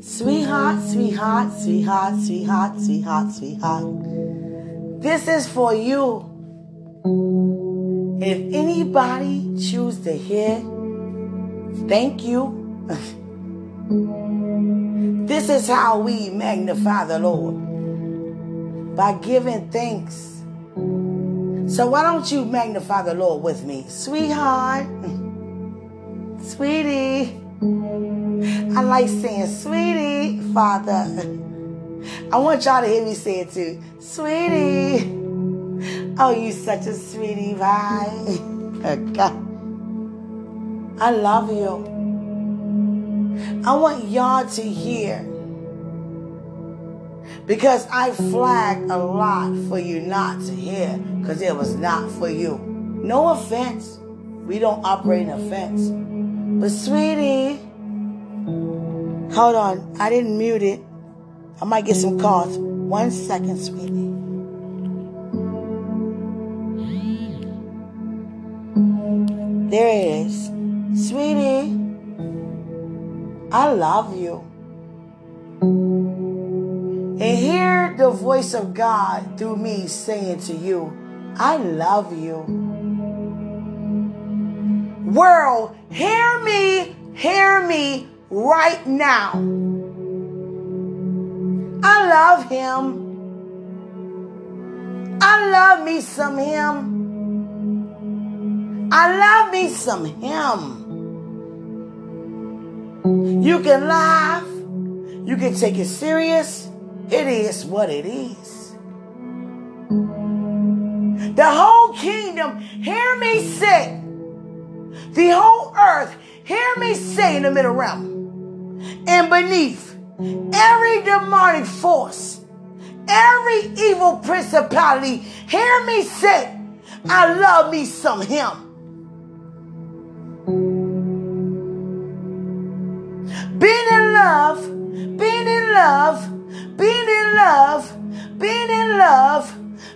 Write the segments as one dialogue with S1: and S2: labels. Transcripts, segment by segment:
S1: Sweetheart, sweetheart, sweetheart, sweetheart, sweetheart, sweetheart. This is for you. If anybody choose to hear, thank you. this is how we magnify the Lord by giving thanks. So why don't you magnify the Lord with me, sweetheart, sweetie. I like saying, sweetie, Father. I want y'all to hear me say it too. Sweetie. Oh, you such a sweetie pie. Oh, God. I love you. I want y'all to hear. Because I flagged a lot for you not to hear. Because it was not for you. No offense. We don't operate in offense. But sweetie, Hold on. I didn't mute it. I might get some calls. One second, sweetie. There it is. Sweetie, I love you. And hear the voice of God through me saying to you, I love you. World, hear me, hear me, right now. I love him. I love me some him. I love me some him. You can laugh. You can take it serious. It is what it is. The whole kingdom, hear me say, the whole earth, hear me say in the middle realm and beneath every demonic force, every evil principality, hear me say, I love me some him. Being in love, being in love, being in love, being in love,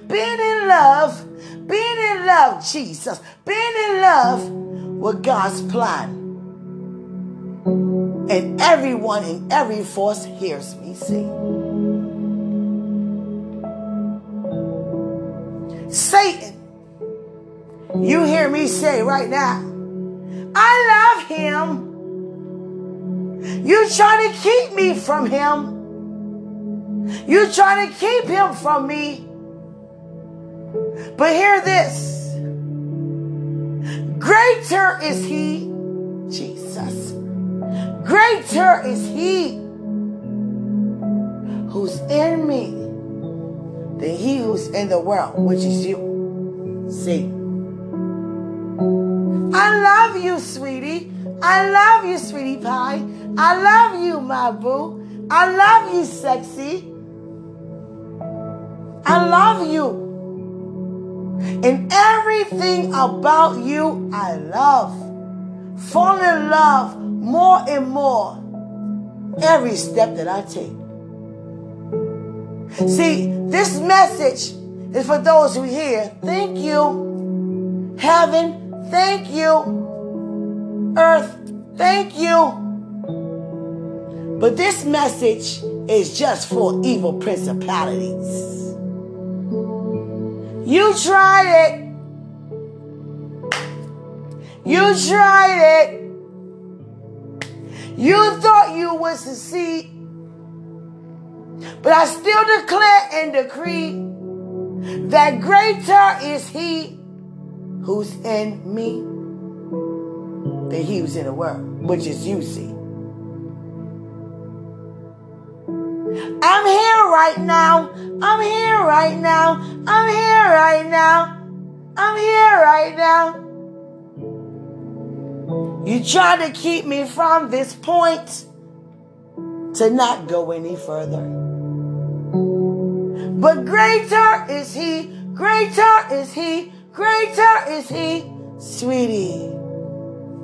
S1: being in love, being in love, Jesus, being in love with God's plan and everyone in every force hears me sing. Satan, you hear me say right now, I love him. You trying to keep me from him. You trying to keep him from me. But hear this. Greater is he, Jesus Greater is he who's in me than he who's in the world, which is you. See. I love you, sweetie. I love you, sweetie pie. I love you, my boo. I love you, sexy. I love you. And everything about you, I love. Fall in love more and more every step that I take. See, this message is for those who hear. Thank you. Heaven, thank you. Earth, thank you. But this message is just for evil principalities. You tried it. You tried it. You thought you would succeed. But I still declare and decree that greater is he who's in me than he who's in the world, which is you, see. I'm here right now. I'm here right now. I'm here right now. I'm here right now. You try to keep me from this point to not go any further. But greater is He, greater is He, greater is He, sweetie.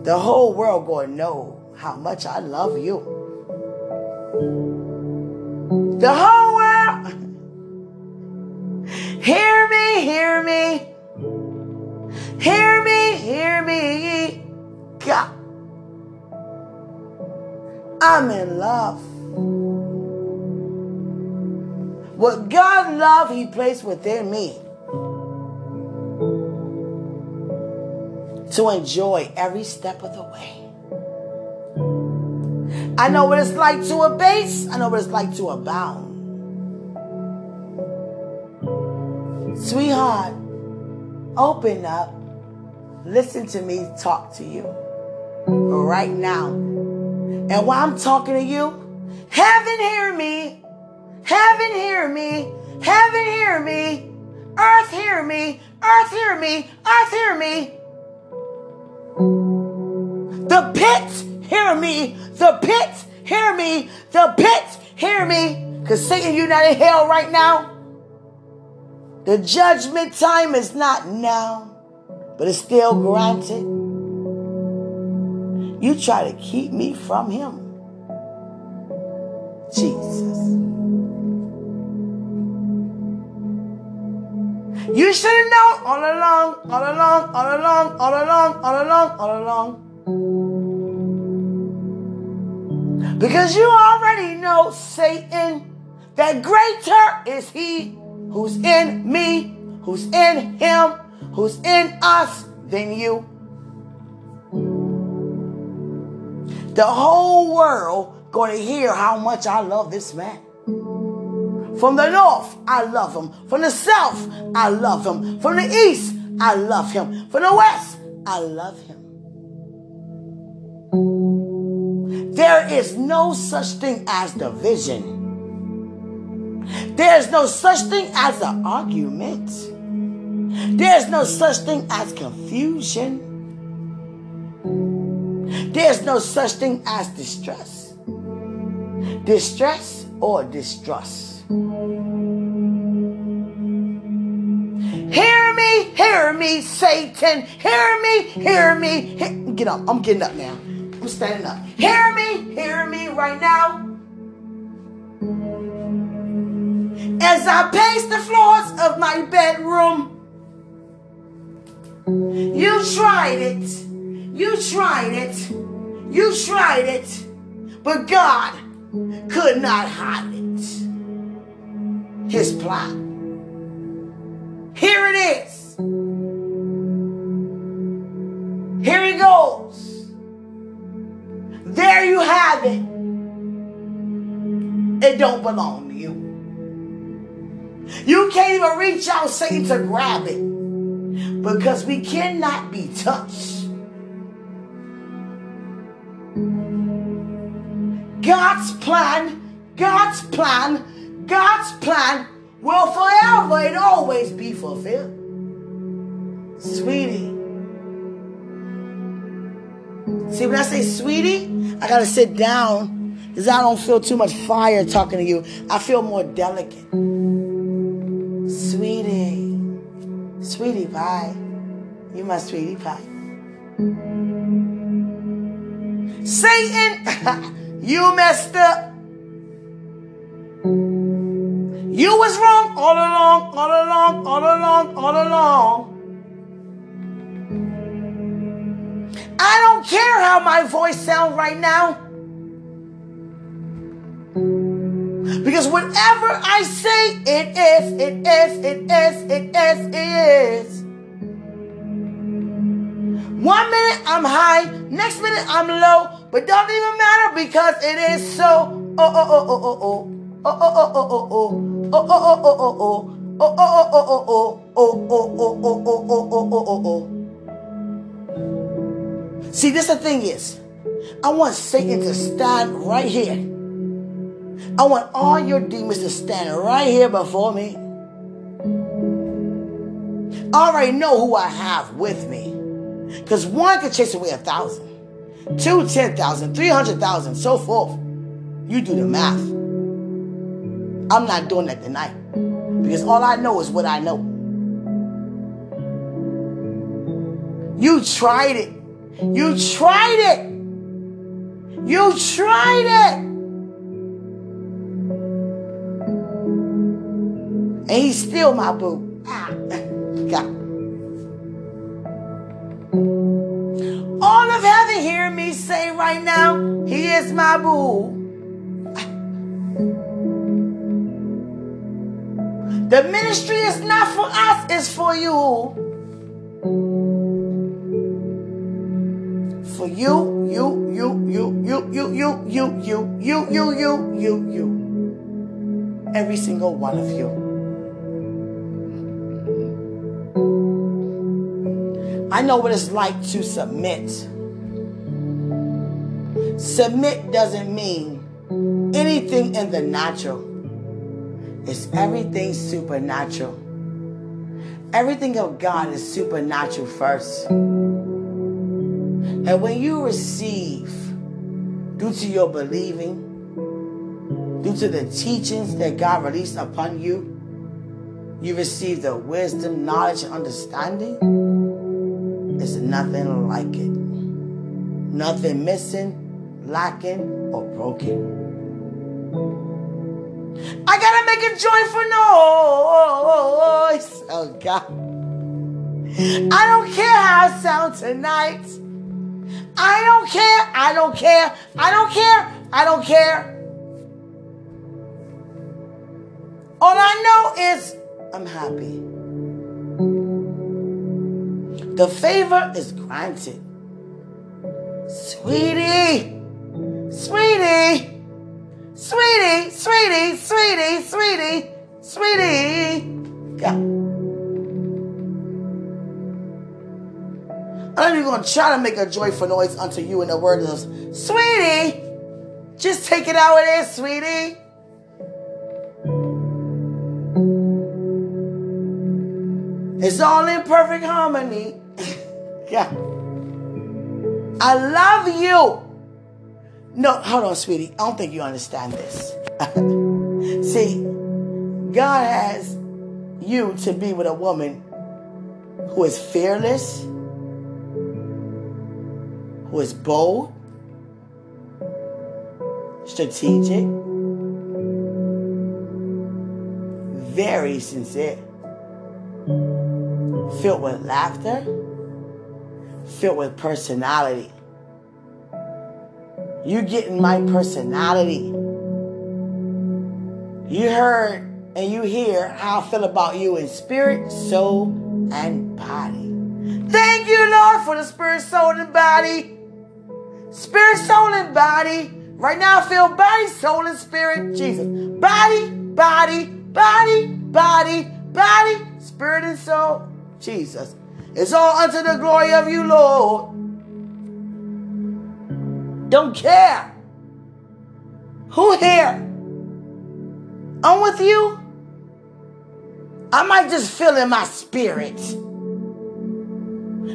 S1: The whole world to know how much I love you. The whole world. Hear me, hear me. Hear me, hear me. God. I'm in love. What God love, He placed within me to enjoy every step of the way. I know what it's like to abase. I know what it's like to abound. Sweetheart, open up. Listen to me talk to you right now. And while I'm talking to you, heaven hear me. Heaven hear me. Heaven hear me. Earth hear me. Earth hear me. Earth hear me. The pits hear me. The pits hear me. The pits hear me. Because Satan, you're not in hell right now. The judgment time is not now, but it's still granted. You try to keep me from him. Jesus. You should have known all along, all along, all along, all along, all along, all along. Because you already know, Satan, that greater is he who's in me, who's in him, who's in us than you. The whole world going to hear how much I love this man. From the north, I love him. From the south, I love him. From the east, I love him. From the west, I love him. Is no such thing as division. There's no such thing as an argument. There's no such thing as confusion. There's no such thing as distress. Distress or distrust. Hear me, hear me, Satan. Hear me, hear me. Get up. I'm getting up now. Standing up. Hear me, hear me right now. As I pace the floors of my bedroom, you tried it. You tried it. You tried it. But God could not hide it. His plot. Here it is. Here it goes. There you have it. It don't belong to you. You can't even reach out, Satan, to grab it because we cannot be touched. God's plan, God's plan, God's plan will forever and always be fulfilled. Sweetie. See, when I say sweetie, I gotta sit down because I don't feel too much fire talking to you. I feel more delicate. Sweetie. Sweetie pie. You my sweetie pie. Satan, you messed up. You was wrong all along, all along, all along, all along. I don't care how my voice sounds right now. Because whatever I say, it is, it is, it is, it is, it is. One minute I'm high, next minute I'm low, but don't even matter because it is so. Oh, oh, oh, oh, oh, oh. Oh, oh, oh, oh, oh, oh. Oh, oh, oh, oh, oh, oh. Oh, oh, oh, oh, oh, oh. Oh, oh, oh, oh, oh, oh, oh, oh, oh. See, this the thing is, I want Satan to stand right here. I want all your demons to stand right here before me. I already know who I have with me. Because one can chase away a thousand, two, ten thousand, three hundred thousand, so forth. You do the math. I'm not doing that tonight. Because all I know is what I know. You tried it. You tried it. You tried it. And he's still my boo. Ah, God. All of heaven hear me say right now, He is my boo. The ministry is not for us, it's for you. For you, you, you, you, you, you, you, you, you, you, you, you, you, you. Every single one of you. I know what it's like to submit. Submit doesn't mean anything in the natural. It's everything supernatural. Everything of God is supernatural first. And when you receive, due to your believing, due to the teachings that God released upon you, you receive the wisdom, knowledge, and understanding. It's nothing like it. Nothing missing, lacking, or broken. I gotta make a joyful noise. Oh God. I don't care how I sound tonight. I don't care. I don't care. I don't care. I don't care. All I know is I'm happy. The favor is granted. Sweetie, sweetie. Sweetie, sweetie, sweetie, sweetie, sweetie. Yeah. I'm even going to try to make a joyful noise unto you in the word of Sweetie, just take it out of there, sweetie. It's all in perfect harmony. yeah. I love you. No, hold on, sweetie. I don't think you understand this. See, God has you to be with a woman who is fearless, who is bold, strategic, very sincere, filled with laughter, filled with personality. You getting my personality. You heard and you hear how I feel about you in spirit, soul, and body. Thank you, Lord, for the spirit, soul, and body. Spirit, soul, and body. Right now, I feel body, soul, and spirit. Jesus. Body, body, body, body, body, spirit, and soul. Jesus. It's all unto the glory of you, Lord. Don't care. Who here? I'm with you. I might just feel in my spirit.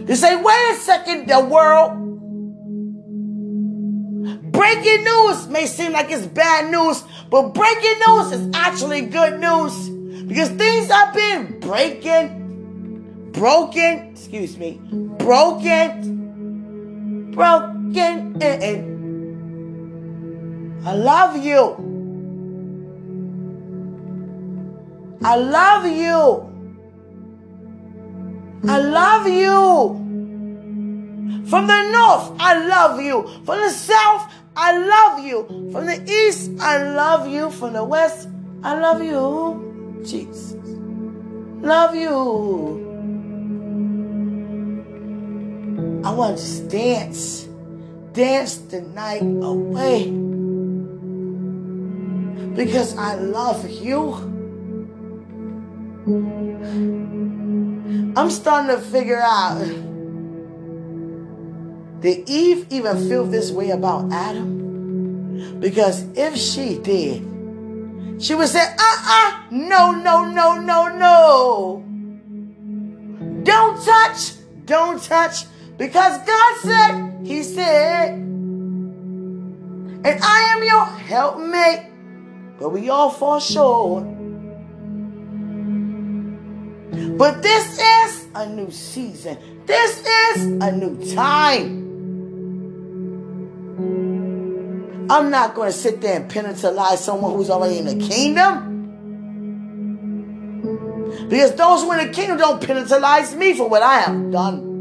S1: To say, wait a second, the world. Breaking news may seem like it's bad news, but breaking news is actually good news because things have been breaking, broken, excuse me, broken, broken, I love you. I love you. I love you. From the north, I love you. From the south, I love you. From the east, I love you. From the west, I love you. Jesus. Love you. I want to dance. Dance the night away. Because I love you. I'm starting to figure out did Eve even feel this way about Adam? Because if she did, she would say, uh uh, no, no, no, no, no. Don't touch, don't touch, because God said, He said, and I am your helpmate, but we all fall short. But this is a new season. This is a new time. I'm not going to sit there and penalize someone who's already in the kingdom. Because those who are in the kingdom don't penalize me for what I have done.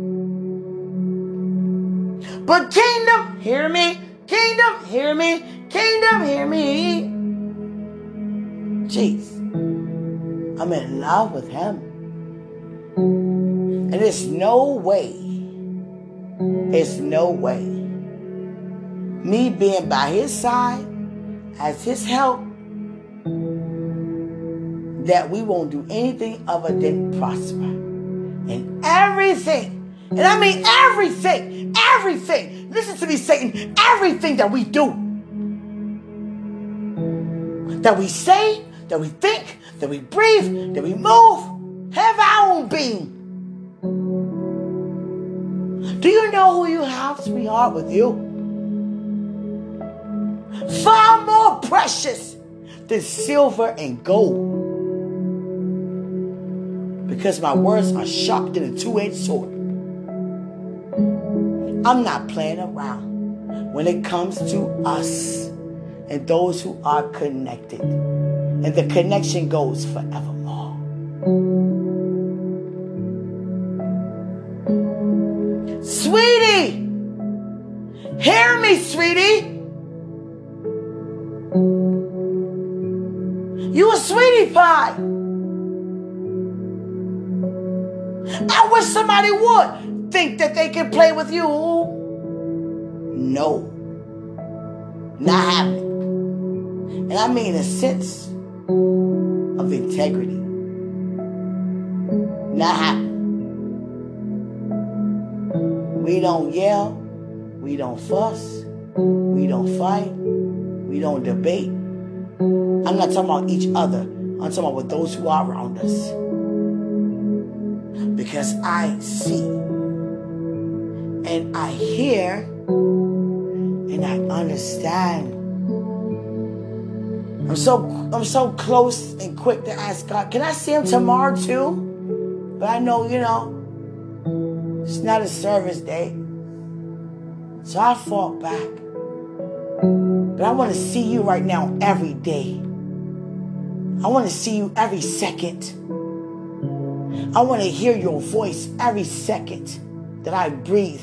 S1: But kingdom, hear me. Kingdom, hear me. Kingdom, hear me. Jeez. I'm in love with him. And it's no way, it's no way me being by his side as his help that we won't do anything other than prosper. And everything, and I mean everything, everything, listen to me, Satan, everything that we do, that we say, that we think, that we breathe, that we move, have our own being. Do you know who you have, sweetheart, with you? Far more precious than silver and gold. Because my words are sharper than a two edged sword. I'm not playing around when it comes to us and those who are connected. And the connection goes forevermore. Sweetie, hear me, sweetie. Sweetie pie. I wish somebody would think that they can play with you. No. Not happening. And I mean a sense of integrity. Not happening. We don't yell. We don't fuss. We don't fight. We don't debate. I'm not talking about each other. I'm talking about those who are around us. Because I see and I hear and I understand I'm so I'm so close and quick to ask God, can I see him tomorrow too? But I know, you know, it's not a service day. So I fought back. But I want to see you right now every day. I want to see you every second. I want to hear your voice every second that I breathe.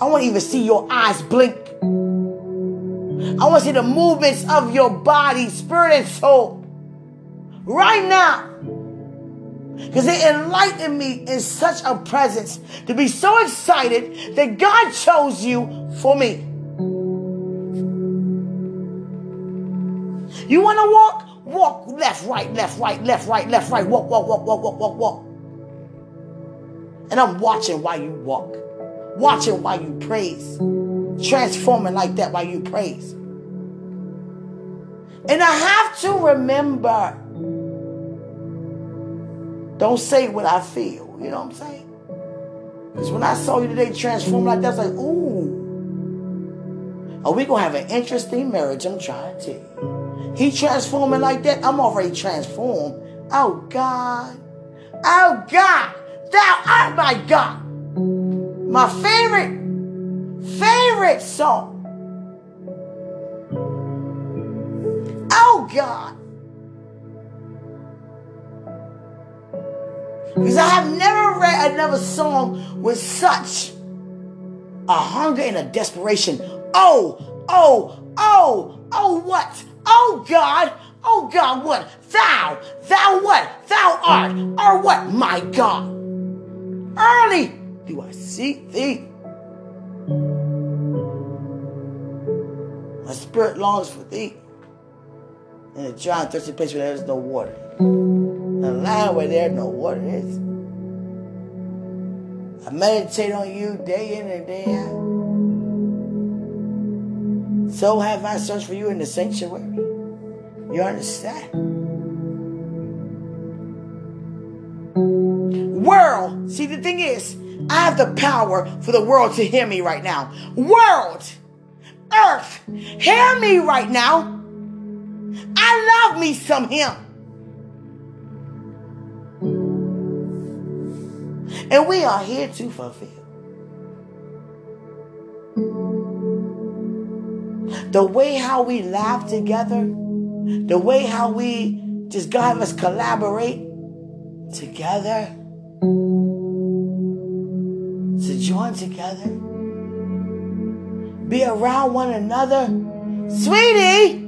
S1: I want to even see your eyes blink. I want to see the movements of your body, spirit, and soul right now. Because it enlightened me in such a presence to be so excited that God chose you for me. You want to walk? Walk left, right, left, right, left, right, left, right. Walk, walk, walk, walk, walk, walk, walk. And I'm watching while you walk, watching while you praise transforming like that while you praise. And I have to remember don't say what I feel. You know what I'm saying? Because when I saw you today transform like that, I was like, ooh. Are we going to have an interesting marriage? I'm trying to. He transforming like that, I'm already transformed. Oh, God. Oh, God. Thou art my God. My favorite favorite song. Oh God. Because I have never read another song with such a hunger and a desperation. Oh, oh, oh, oh, what? Oh God, oh God, what? Thou, thou what? Thou art, or what? My God. Early do I seek thee. My spirit longs for thee. In a dry and thirsty place where there is no water. In a land where there no water is. I meditate on you day in and day out. So have I searched for you in the sanctuary. You understand? World, see the thing is, I have the power for the world to hear me right now. World, earth, hear me right now. I love me some him. And we are here to fulfill. The way how we laugh together, the way how we just God us collaborate together to join together be around one another. Sweetie,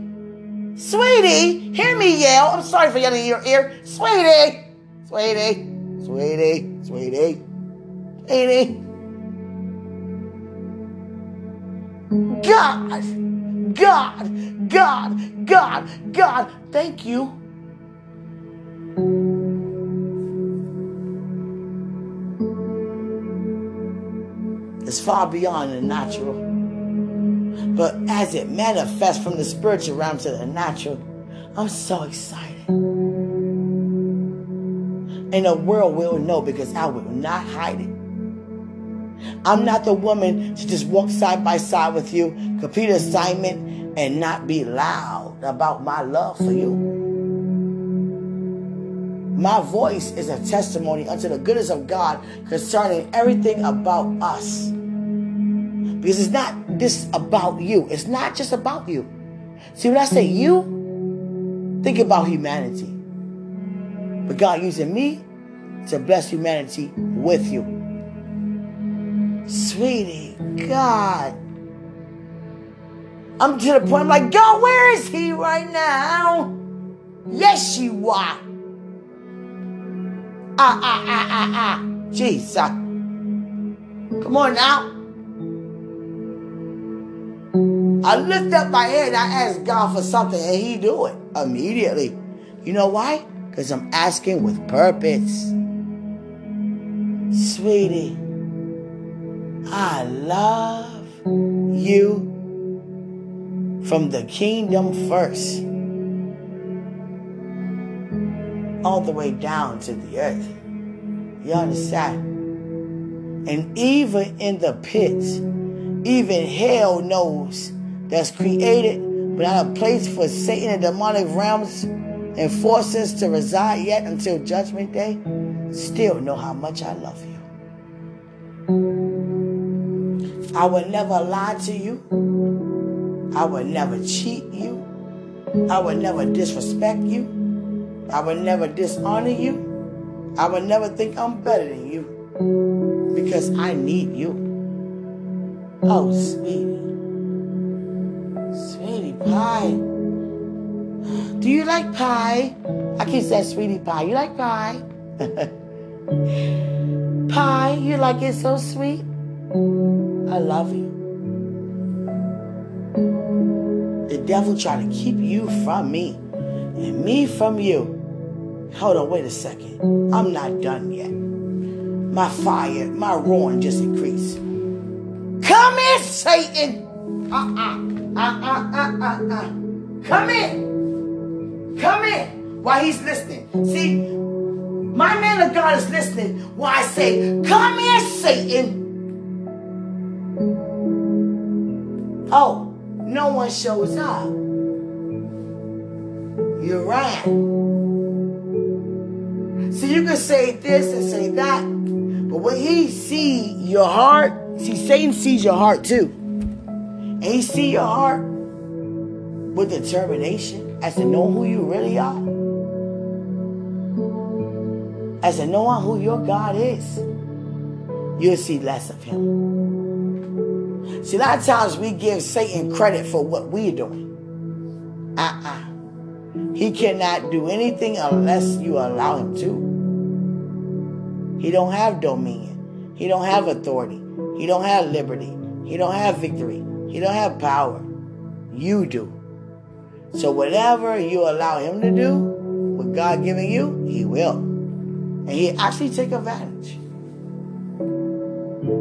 S1: sweetie, hear me yell. I'm sorry for yelling in your ear. Sweetie, sweetie, sweetie, sweetie, sweetie. God, God, God, God, God, thank you. It's far beyond the natural. But as it manifests from the spiritual realm to the natural, I'm so excited. And the world will know because I will not hide it. I'm not the woman to just walk side by side with you, complete assignment, and not be loud about my love for you. My voice is a testimony unto the goodness of God concerning everything about us. Because it's not this about you. It's not just about you. See, when I say you, think about humanity. But God using me to bless humanity with you. Sweetie, God. I'm to the point, I'm like, God, where is he right now? Yes, you are. Ah, ah, ah, ah, ah. Jesus. Come on now. I lift up my head I ask God for something and he do it immediately. You know why? Because I'm asking with purpose. Sweetie, I love you from the kingdom first, all the way down to the earth. You understand? And even in the pits, even hell knows that's created without a place for Satan and demonic realms and forces to reside yet until judgment day, still know how much I love you. I will never lie to you. I will never cheat you. I will never disrespect you. I will never dishonor you. I will never think I'm better than you because I need you. Oh, sweetie. Sweetie pie. Do you like pie? I keep saying sweetie pie. You like pie? pie, you like it so sweet? I love you. The devil trying to keep you from me and me from you. Hold on, wait a second. I'm not done yet. My fire, my roaring just increased. Come in, Satan. Uh-uh. Uh-uh. Uh-uh. Uh. Come in. Come in. While he's listening. See, my man of God is listening while I say, Come in, Satan. Oh, no one shows up. You're right. So you can say this and say that, but when he see your heart, see, Satan sees your heart too. And he see your heart with determination as to know who you really are. As to knowing who your God is, you'll see less of him. See, a lot of times we give Satan credit for what we're doing. Uh-uh. He cannot do anything unless you allow him to. He don't have dominion. He don't have authority. He don't have liberty. He don't have victory. He don't have power. You do. So whatever you allow him to do, what God giving you, he will. And he actually take advantage.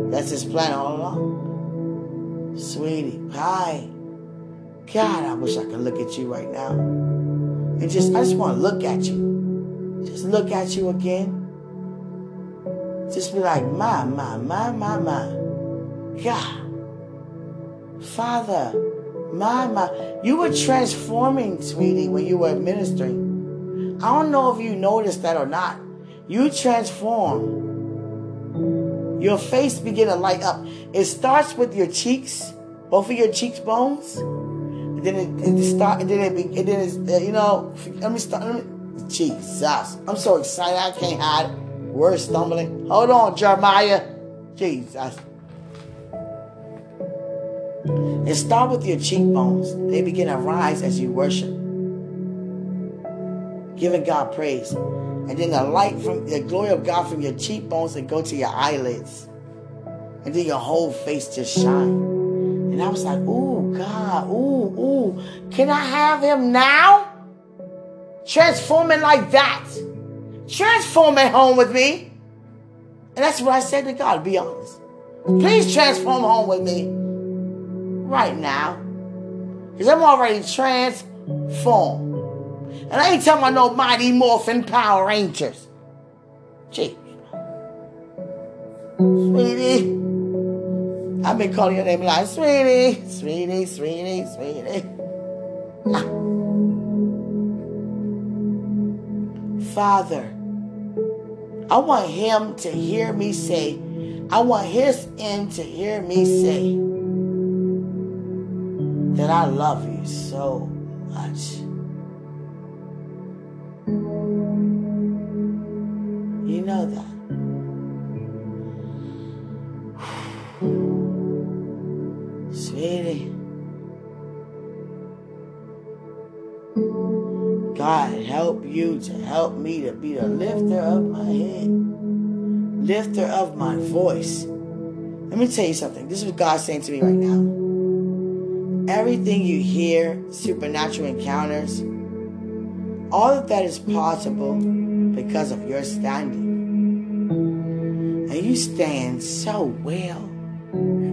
S1: That's his plan all along. Sweetie pie. God, I wish I could look at you right now. And just, I just want to look at you. Just look at you again. Just be like, my, my, my, my, my. God. Father, my, my. You were transforming, sweetie, when you were ministering. I don't know if you noticed that or not. You transform your face begin to light up. It starts with your cheeks, both of your cheeks bones. And then it, it start, and then it, be, and then it's, uh, you know, let me start. Let me, Jesus, I'm so excited. I can't hide. Words stumbling. Hold on, Jeremiah. Jesus. And start with your cheekbones. They begin to rise as you worship. Giving God praise. And then the light from the glory of God from your cheekbones and go to your eyelids. And then your whole face just shine. And I was like, ooh, God, ooh, ooh. Can I have him now? Transforming like that. Transform at home with me. And that's what I said to God, be honest. Please transform home with me right now. Because I'm already transformed. And I ain't talking about no Mighty Morphin Power Rangers. Gee. Sweetie. I've been calling your name like, sweetie, sweetie, sweetie, sweetie. Father, I want him to hear me say, I want his end to hear me say that I love you so much. You know that. Sweetie. God help you to help me to be the lifter of my head, lifter of my voice. Let me tell you something. This is what God's saying to me right now. Everything you hear, supernatural encounters, all of that is possible because of your standing. And you stand so well.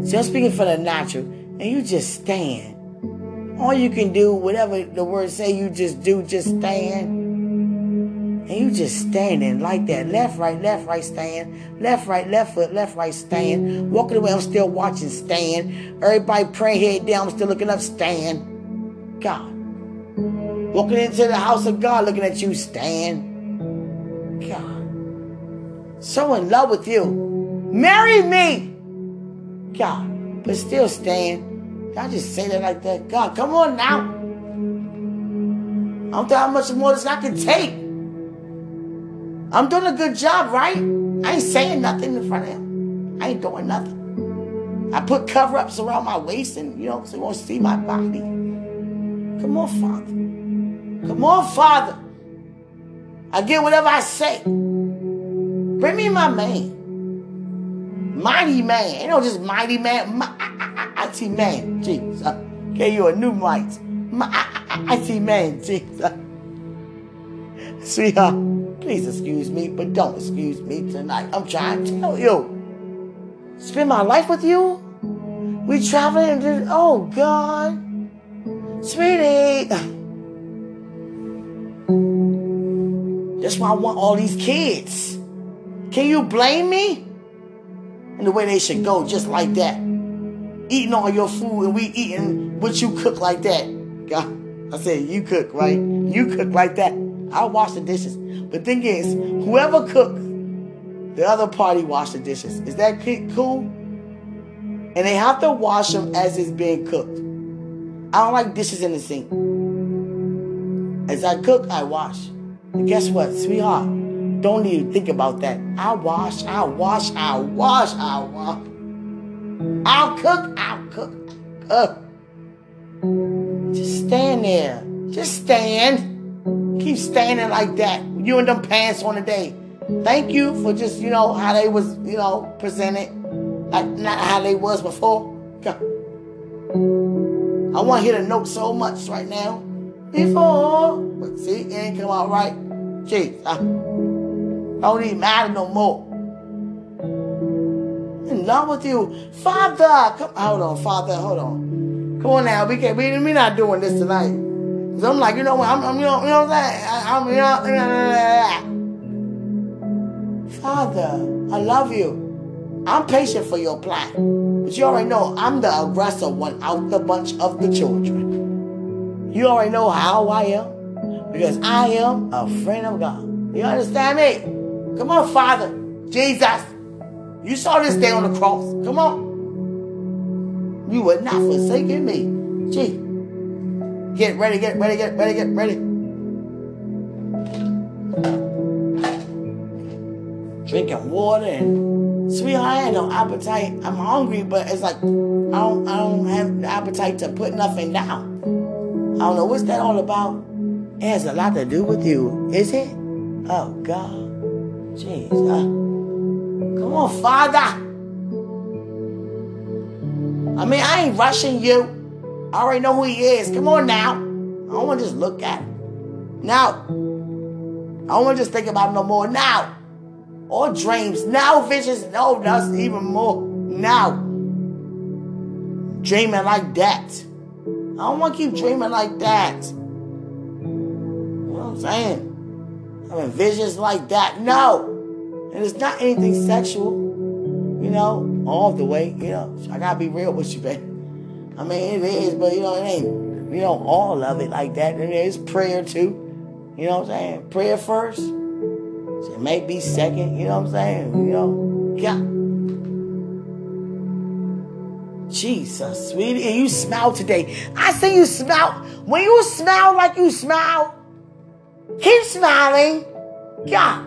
S1: So I'm speaking for the natural, and you just stand. All you can do, whatever the words say, you just do, just stand. And you just standing like that. Left, right, left, right, stand. Left, right, left foot, left, right, stand. Walking away, I'm still watching, stand. Everybody praying head down, I'm still looking up, stand. God. Walking into the house of God, looking at you, stand. God. So in love with you. Marry me. God. But still stand. I just say that like that. God, come on now. I don't know how much more this I can take. I'm doing a good job, right? I ain't saying nothing in front of him. I ain't doing nothing. I put cover ups around my waist and, you know, so he won't see my body. Come on, Father. Come on, Father. I get whatever I say. Bring me my man. Mighty man. You know, just mighty man. Mighty man. Jesus. Okay, you a new might. Mighty man. Jesus. Sweetheart, please excuse me, but don't excuse me tonight. I'm trying to tell you. Spend my life with you? We traveling and oh God. Sweetie. That's why I want all these kids. Can you blame me? And the way they should go, just like that. Eating all your food and we eating what you cook like that. God, I said, you cook, right? You cook like that. I'll wash the dishes. But thing is, whoever cooked, the other party wash the dishes. Is that cool? And they have to wash them as it's being cooked. I don't like dishes in the sink. As I cook, I wash. And guess what, sweetheart? Don't even think about that. I'll wash, I'll wash, I'll wash, I'll wash. I'll cook, I'll cook, cook. Just stand there. Just stand. Keep standing like that. You and them pants on the day. Thank you for just, you know, how they was, you know, presented. Like not how they was before. I want to hear the note so much right now. Before. But see, it ain't come out right. Jeez. I don't even matter no more. In love with you. Father. Come, hold on, Father. Hold on. Come on now. We can't, we, we not doing this tonight. Cause I'm like, you know what? I'm, I'm you, know, you know what I'm saying? I, I'm, you know, Father, I love you. I'm patient for your plan. But you already know I'm the aggressor one out the bunch of the children. You already know how I am. Because I am a friend of God. You understand me? Come on, Father. Jesus. You saw this day on the cross. Come on. You were not forsaking me. Gee. Get ready, get ready, get ready, get ready. Drinking water and Sweetheart, I had no appetite. I'm hungry, but it's like I don't I don't have the appetite to put nothing down. I don't know what's that all about. It has a lot to do with you, is it? Oh God. Jeez. Uh, come on, Father. I mean, I ain't rushing you. I already know who he is. Come on now. I don't want to just look at him. Now. I don't want to just think about him no more. Now. Or dreams. Now visions. No, that's even more. Now. Dreaming like that. I don't want to keep dreaming like that. You know what I'm saying? Having visions like that. No. And it's not anything sexual. You know, all the way. You know, I gotta be real with you, baby. I mean, it is, but you know, it ain't. You know, all of it like that. And it's prayer too. You know what I'm saying? Prayer first. So it may be second. You know what I'm saying? You know, yeah. Jesus, sweetie, and you smile today. I see you smile. When you smile like you smile, keep smiling. Yeah.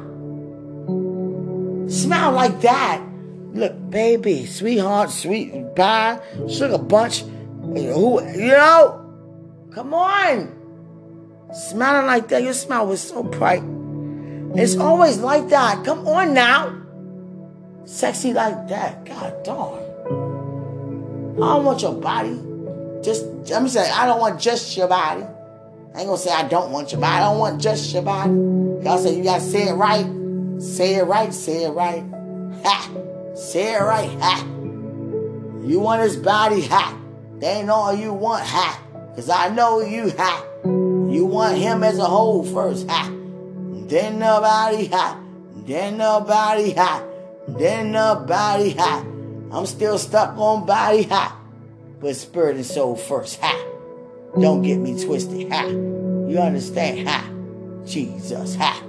S1: Smile like that. Look, baby, sweetheart, sweet pie, sugar bunch. Who, you know? Come on. Smiling like that, your smile was so bright. It's always like that. Come on now. Sexy like that. God darn. I don't want your body. Just let me say, I don't want just your body. I ain't gonna say I don't want your body. I don't want just your body. Y'all say you gotta say it right. Say it right, say it right. Ha! Say it right, ha! You want his body, ha! They ain't all you want, ha! Cause I know you, ha! You want him as a whole first, ha! Then nobody, ha! Then nobody, ha! Then nobody, ha! I'm still stuck on body, ha. But spirit and soul first, ha. Don't get me twisted, ha. You understand, ha. Jesus, ha.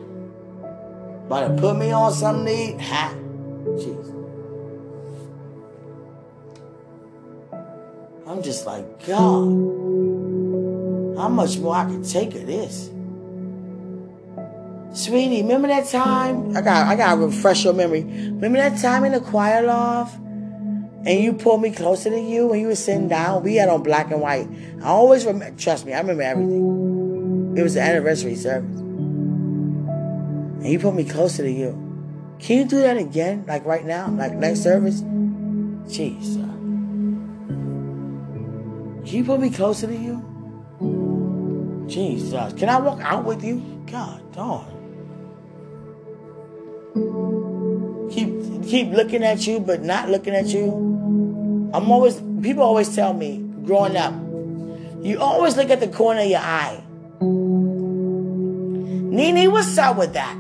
S1: About to put me on some need, ha. Jesus. I'm just like, God, how much more I can take of this? Sweetie, remember that time? I got I gotta refresh your memory. Remember that time in the choir loft? And you pulled me closer to you when you were sitting down. We had on black and white. I always remember, trust me, I remember everything. It was the anniversary service. And you put me closer to you. Can you do that again, like right now, like next service? Jeez. Can you put me closer to you? Jesus. Can I walk out with you? God darn. Keep keep looking at you but not looking at you. I'm always, people always tell me growing up, you always look at the corner of your eye. Nene, what's up with that?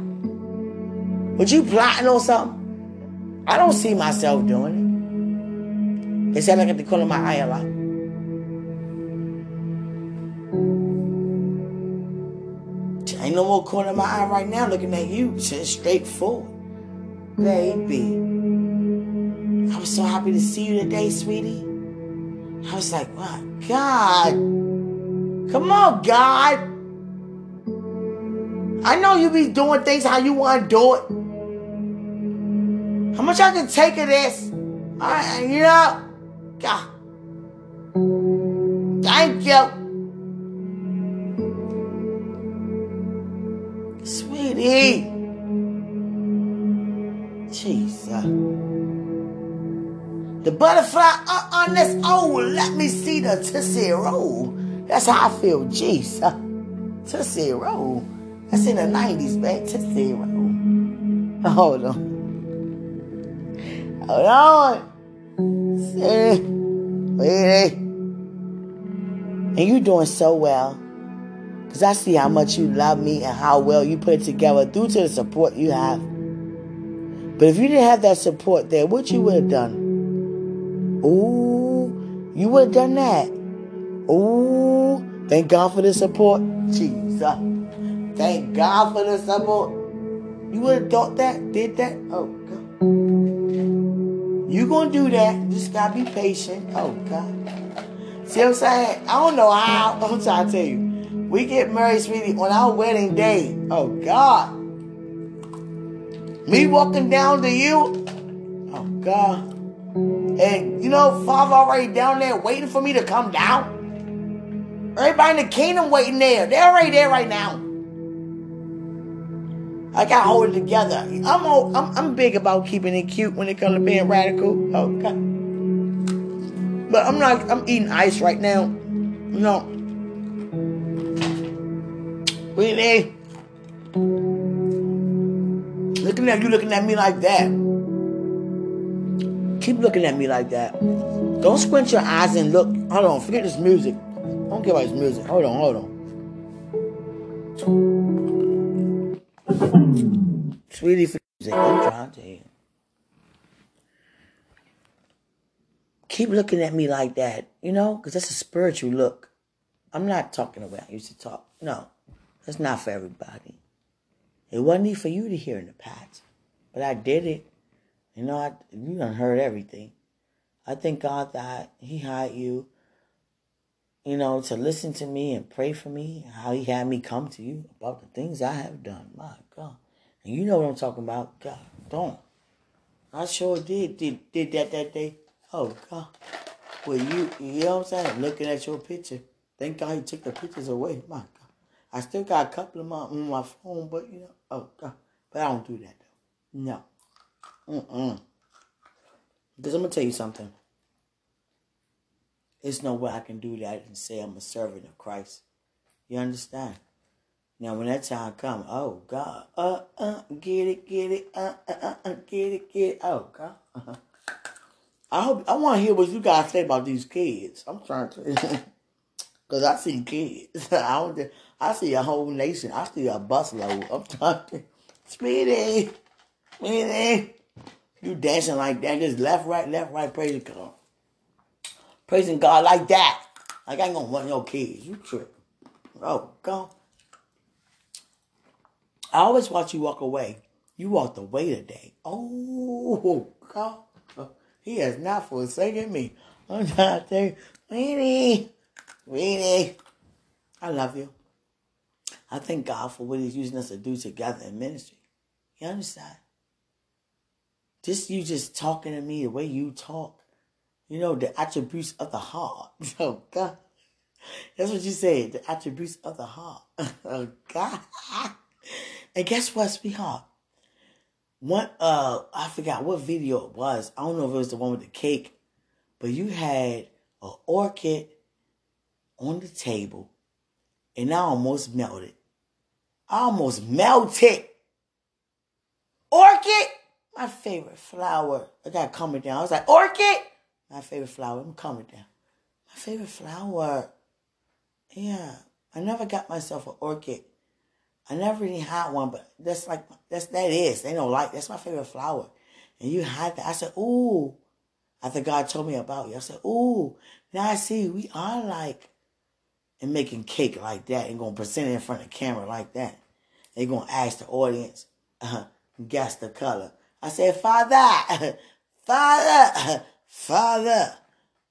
S1: Would you plotting or something? I don't see myself doing it. They say I at the corner of my eye a lot. Ain't no more corner of my eye right now looking at you, It's straight forward. Baby. I was so happy to see you today, sweetie. I was like, what? God. Come on, God. I know you be doing things how you want to do it. How much I can take of this? I, you know, God. Thank you. Sweetie. The butterfly on this, oh, let me see the Tootsie Roll. That's how I feel. Jeez. Tootsie Roll. That's in the 90s, man. Tootsie Roll. Hold on. Hold on. See? Wait. And you doing so well. Because I see how much you love me and how well you put it together due to the support you have. But if you didn't have that support there, what you would have done? Ooh, you would have done that. Ooh, thank God for the support. Jesus. Thank God for the support. You would have thought that, did that? Oh, God. You gonna do that. Just gotta be patient. Oh, God. See what I'm saying? I don't know how. I'm trying to tell you. We get married, sweetie, on our wedding day. Oh, God. Me walking down to you. Oh God. And you know, Father already down there waiting for me to come down. Everybody in the kingdom waiting there. They're already there right now. I got to hold it together. I'm, I'm I'm big about keeping it cute when it comes to being radical. Oh God. But I'm not. I'm eating ice right now. No. Really? Looking at you, looking at me like that. Keep looking at me like that. Don't squint your eyes and look. Hold on, forget this music. Don't care about this music. Hold on, hold on. Sweetie, for music. I'm trying to. Keep looking at me like that, you know, because that's a spiritual look. I'm not talking way I used to talk. No, that's not for everybody. It wasn't for you to hear in the past, but I did it. You know, I, you done heard everything. I thank God that He had you, you know, to listen to me and pray for me, how He had me come to you about the things I have done. My God. And you know what I'm talking about. God, don't. I sure did, did, did that that day. Oh, God. Well, you, you know what I'm saying? Looking at your picture. Thank God He took the pictures away. My God. I still got a couple of them on my phone, but, you know, oh. But I don't do that, though. No. Mm-mm. Because I'm to tell you something. There's no way I can do that and say I'm a servant of Christ. You understand? Now, when that time come, oh God, uh, uh, get it, get it, uh, uh, uh get it, get it. Oh God. Uh-huh. I hope I want to hear what you guys say about these kids. I'm trying to, cause I see kids. I don't. I see a whole nation. I see a busload. I'm talking, Speedy, Speedy. You dancing like that, just left, right, left, right, praising God. Praising God like that. Like I ain't gonna want your kids. You trip. Oh, go. I always watch you walk away. You walked away today. Oh, God. He has not forsaken me. I'm trying to Weenie, Weenie, I love you. I thank God for what He's using us to do together in ministry. You understand? Just you just talking to me the way you talk. You know, the attributes of the heart. Oh God. That's what you said, the attributes of the heart. Oh God. And guess what, sweetheart? One uh I forgot what video it was. I don't know if it was the one with the cake, but you had an orchid on the table and I almost melted. I almost melted. Orchid? my favorite flower. I got coming down. I was like, orchid? My favorite flower. I'm coming down. My favorite flower. Yeah. I never got myself an orchid. I never really had one, but that's like that's that is. They don't like that's my favorite flower. And you had that. I said, ooh. After God told me about you, I said, ooh, now I see we are like and making cake like that and gonna present it in front of the camera like that. They're gonna ask the audience, uh, guess the color. I said, Father, Father, Father,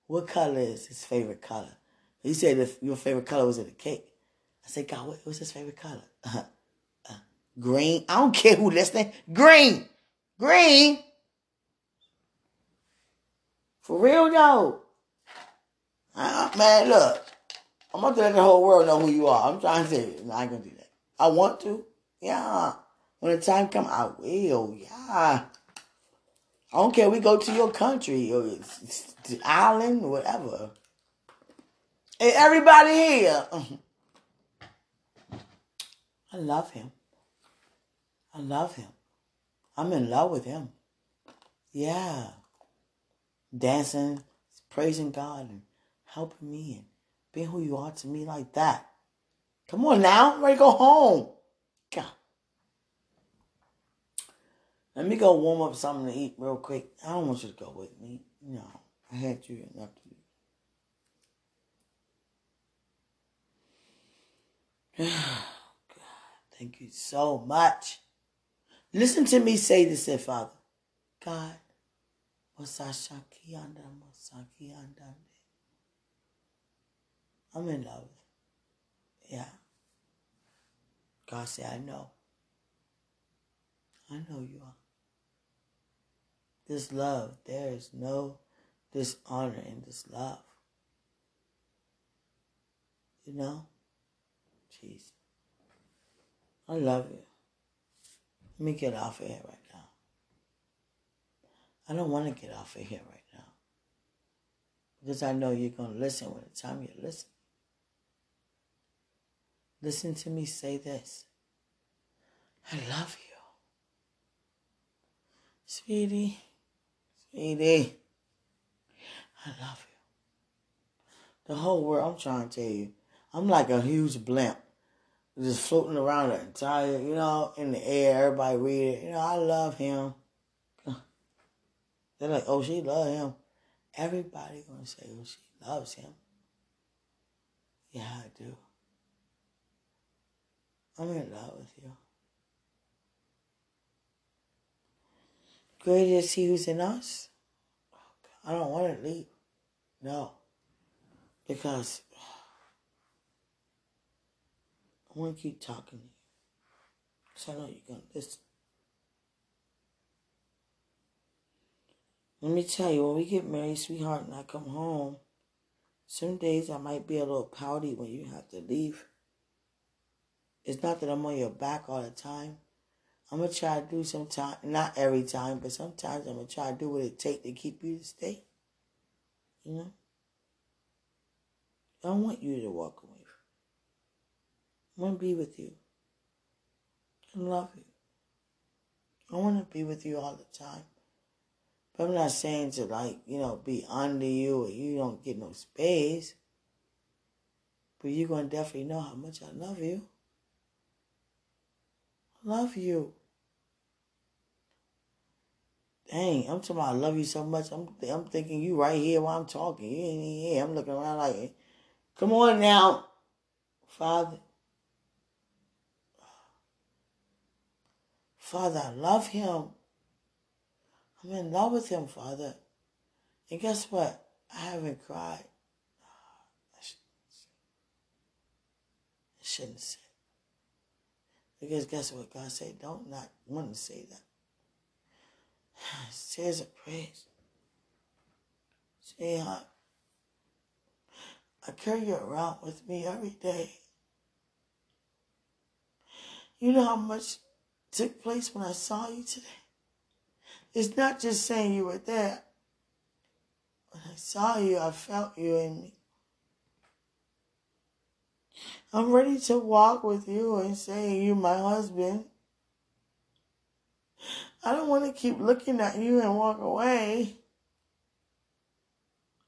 S1: what color is his favorite color? He said if your favorite color was in the cake. I said, God, what, what's his favorite color? Uh, uh, green. I don't care who listening. Green. Green. For real though. Uh, man, look. I'm gonna let the whole world know who you are. I'm trying to say I ain't gonna do that. I want to. Yeah. When the time come, I will. Yeah. I don't care. We go to your country or island, or whatever. Hey, everybody here. I love him. I love him. I'm in love with him. Yeah. Dancing, praising God, and helping me, and being who you are to me like that. Come on now. Ready to go home. God. Let me go warm up something to eat real quick. I don't want you to go with me. No, I had you enough to do. God, thank you so much. Listen to me say this, say, Father. God, I'm in love. Yeah. God said, I know. I know you are. This love, there is no dishonor in this love. You know? Jeez. I love you. Let me get off of here right now. I don't want to get off of here right now. Because I know you're going to listen when the time you listen. Listen to me say this. I love you. Sweetie, sweetie, I love you. The whole world, I'm trying to tell you, I'm like a huge blimp just floating around the entire, you know, in the air. Everybody read it. You know, I love him. They're like, oh, she love him. Everybody gonna say, oh, she loves him. Yeah, I do. I'm in love with you. Greater is he who's in us. I don't want to leave. No. Because I want to keep talking to you. So I know you're going to listen. Let me tell you, when we get married, sweetheart, and I come home, some days I might be a little pouty when you have to leave. It's not that I'm on your back all the time. I'm gonna try to do some time, not every time, but sometimes I'm gonna try to do what it takes to keep you to stay. You know? I want you to walk away. I want to be with you. I love you. I want to be with you all the time. But I'm not saying to like, you know, be under you or you don't get no space. But you're going to definitely know how much I love you. Love you. Dang, I'm talking about I love you so much. I'm I'm thinking you right here while I'm talking. You ain't here. I'm looking around like, come on now, Father. Father, I love him. I'm in love with him, Father. And guess what? I haven't cried. I shouldn't say. Because guess what? God said, don't not want to say that. Tears of praise. Say, I, I carry you around with me every day. You know how much took place when I saw you today. It's not just saying you were there. When I saw you, I felt you in me. I'm ready to walk with you and say You're my husband. I don't want to keep looking at you and walk away.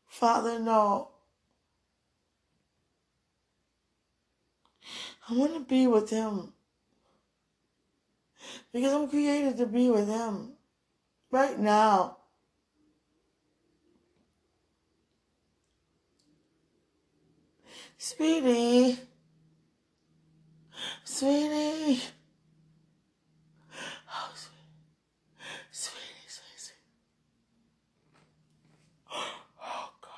S1: Father, no. I want to be with him because I'm created to be with him right now. Sweetie, sweetie. Oh, sweetie, sweetie, sweetie. Oh, God.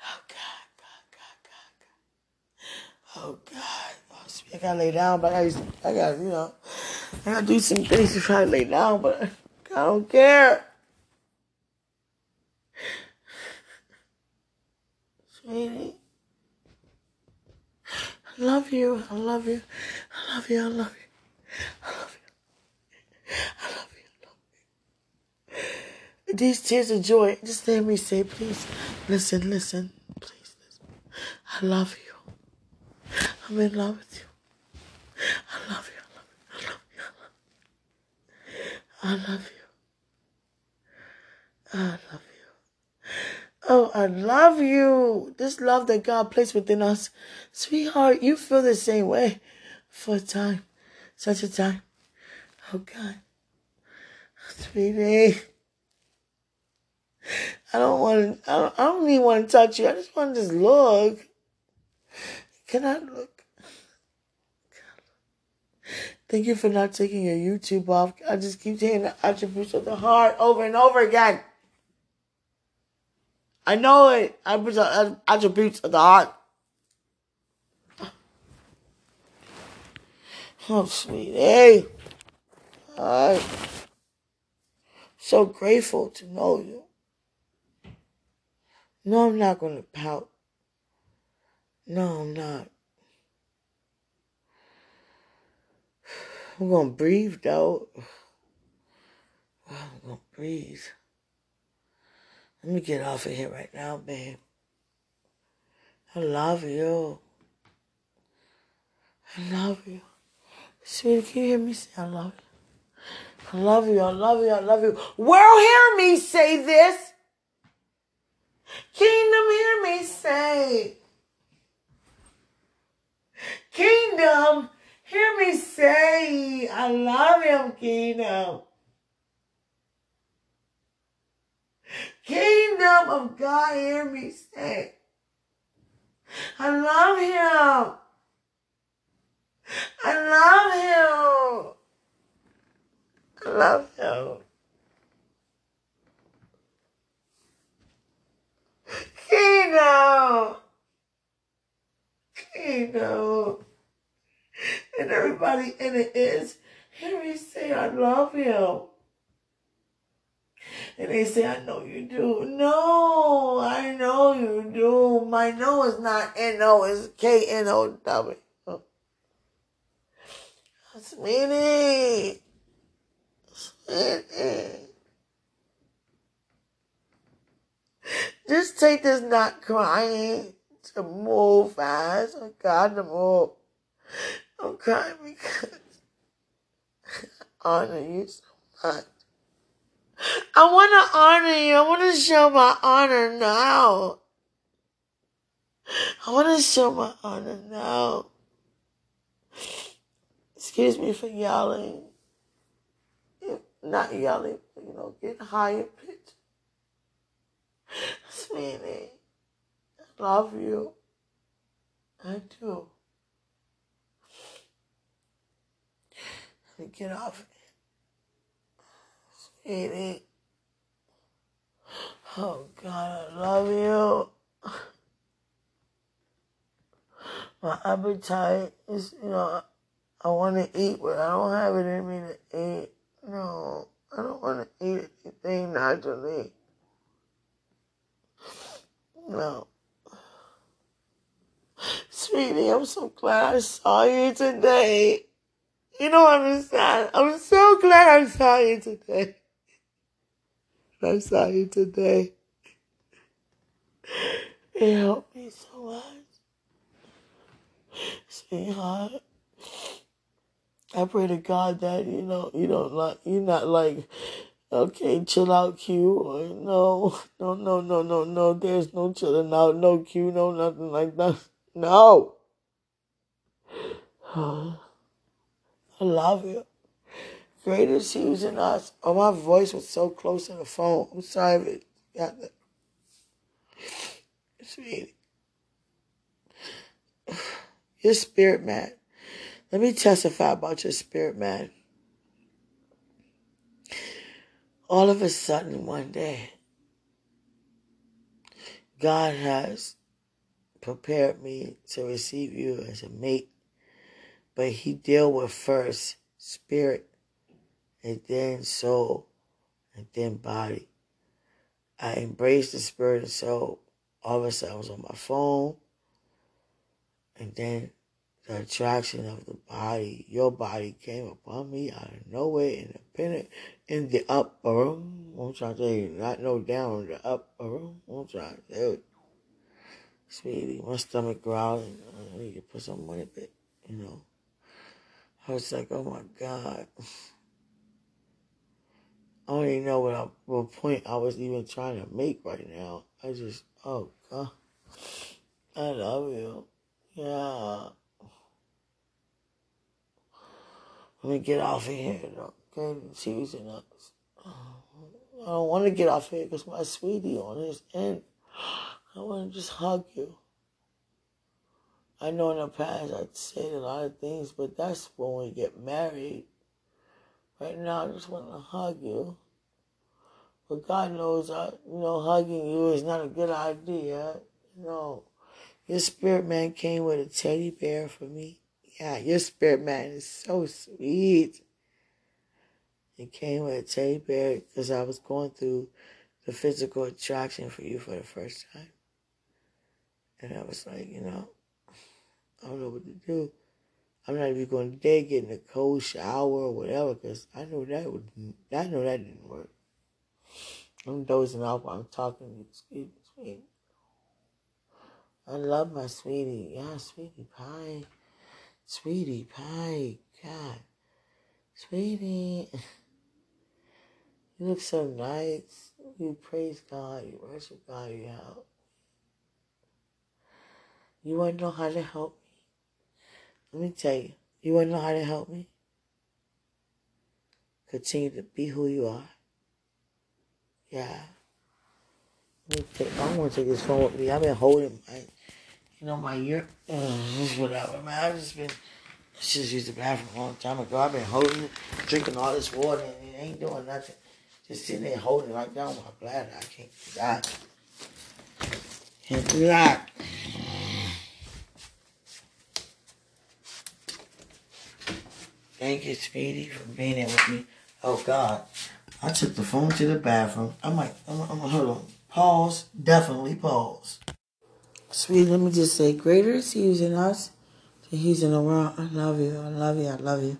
S1: Oh, God, God, God, God, God. Oh, God. Oh, I gotta lay down, but I, I gotta, you know, I gotta do some things to try to lay down, but I don't care. Sweetie, I love you. I love you. I love you. I love you. I love you. I love you. I love you. These tears of joy, just hear me say, please, listen, listen, please, listen. I love you. I'm in love with you. I love you. I love you. I love you. I love you. Oh, I love you. This love that God placed within us. Sweetheart, you feel the same way for a time. Such a time. Oh, God. Sweetie. I don't want to, I don't, I don't even want to touch you. I just want to just look. Can I look? Thank you for not taking your YouTube off. I just keep saying the attributes of the heart over and over again. I know it. I put uh, uh, attributes of the heart. Oh, sweet. Hey. All right. So grateful to know you. No, I'm not going to pout. No, I'm not. I'm going to breathe, though. I'm going to breathe. Let me get off of here right now, babe. I love you. I love you. Sweetie, can you hear me say I love you? I love you, I love you, I love you. World, hear me say this. Kingdom, hear me say. Kingdom, hear me say, I love him, Kingdom. Kingdom of God, hear me say, I love him. I love him. I love him. Kino. Kino. And everybody in it is, hear me say, I love him. And they say, I know you do. No, I know you do. My no is not N-O, it's K-N-O-W. Sweetie. Sweetie. Just take this not crying to move fast. Oh God to move. I'm crying because I honor you so much. I want to honor you. I want to show my honor now. I want to show my honor now. Excuse me for yelling. If not yelling, you know, getting higher pitch. Sweetie, I love you. I do. Get off it. Sweetie. Oh God, I love you. My appetite is, you know, I want to eat, but I don't have it in me to eat. No, I don't want to eat anything naturally. No. Sweetie, I'm so glad I saw you today. You don't understand. I'm so glad I saw you today. I saw you today. It helped me so much. Sweetheart. I pray to God that you know you don't like you're not like okay chill out Q or no no no no no no there's no chilling out no Q no nothing like that no I love you greatest in us. Oh my voice was so close to the phone. I'm sorry if it got that sweetie your spirit man. Let me testify about your spirit, man. All of a sudden, one day, God has prepared me to receive you as a mate, but He dealt with first spirit, and then soul, and then body. I embraced the spirit and soul. All of a sudden, I was on my phone, and then the attraction of the body, your body came upon me out of nowhere in the in the upper room. I'm trying to tell you, not no down, the upper room. I'm trying to tell you. Sweetie, my stomach growling. I need to put some money back, you know. I was like, oh my God. I don't even know what, I, what point I was even trying to make right now. I just, oh God. I love you. Yeah. Let me get off of here, okay? Teasing us. I don't want to get off here because my sweetie on his end. I want to just hug you. I know in the past I'd said a lot of things, but that's when we get married. Right now, I just want to hug you. But God knows, I, you know, hugging you is not a good idea. You know, your spirit man came with a teddy bear for me. Yeah, your spirit man is so sweet. It came with a teddy bear because I was going through the physical attraction for you for the first time. And I was like, you know, I don't know what to do. I'm not even going to dare get in a cold shower or whatever because I know that would, I know that didn't work. I'm dozing off while I'm talking. Excuse me. I love my sweetie. Yeah, sweetie pie. Sweetie pie. God. Sweetie. You look so nice. You praise God. You worship God. You help. You want to know how to help? Let me tell you. You want to know how to help me? Continue to be who you are. Yeah. Let me take, I want to take this phone with me. I've been holding my, you know, my ear, uh, whatever, man. I've just been, I just used the bathroom a long time ago. I've been holding it, drinking all this water, and it ain't doing nothing. Just sitting there holding it right down my bladder. I can't that. Can't do that. Thank you, Speedy, for being there with me. Oh, God. I took the phone to the bathroom. I'm like, I'm, I'm, hold on. Pause. Definitely pause. Sweetie, let me just say, greater is he in us than he's in the world. I love you. I love you. I love you.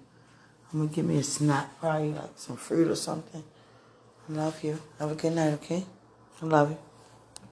S1: I'm to give me a snack, probably like some fruit or something. I love you. Have a good night, okay? I love you.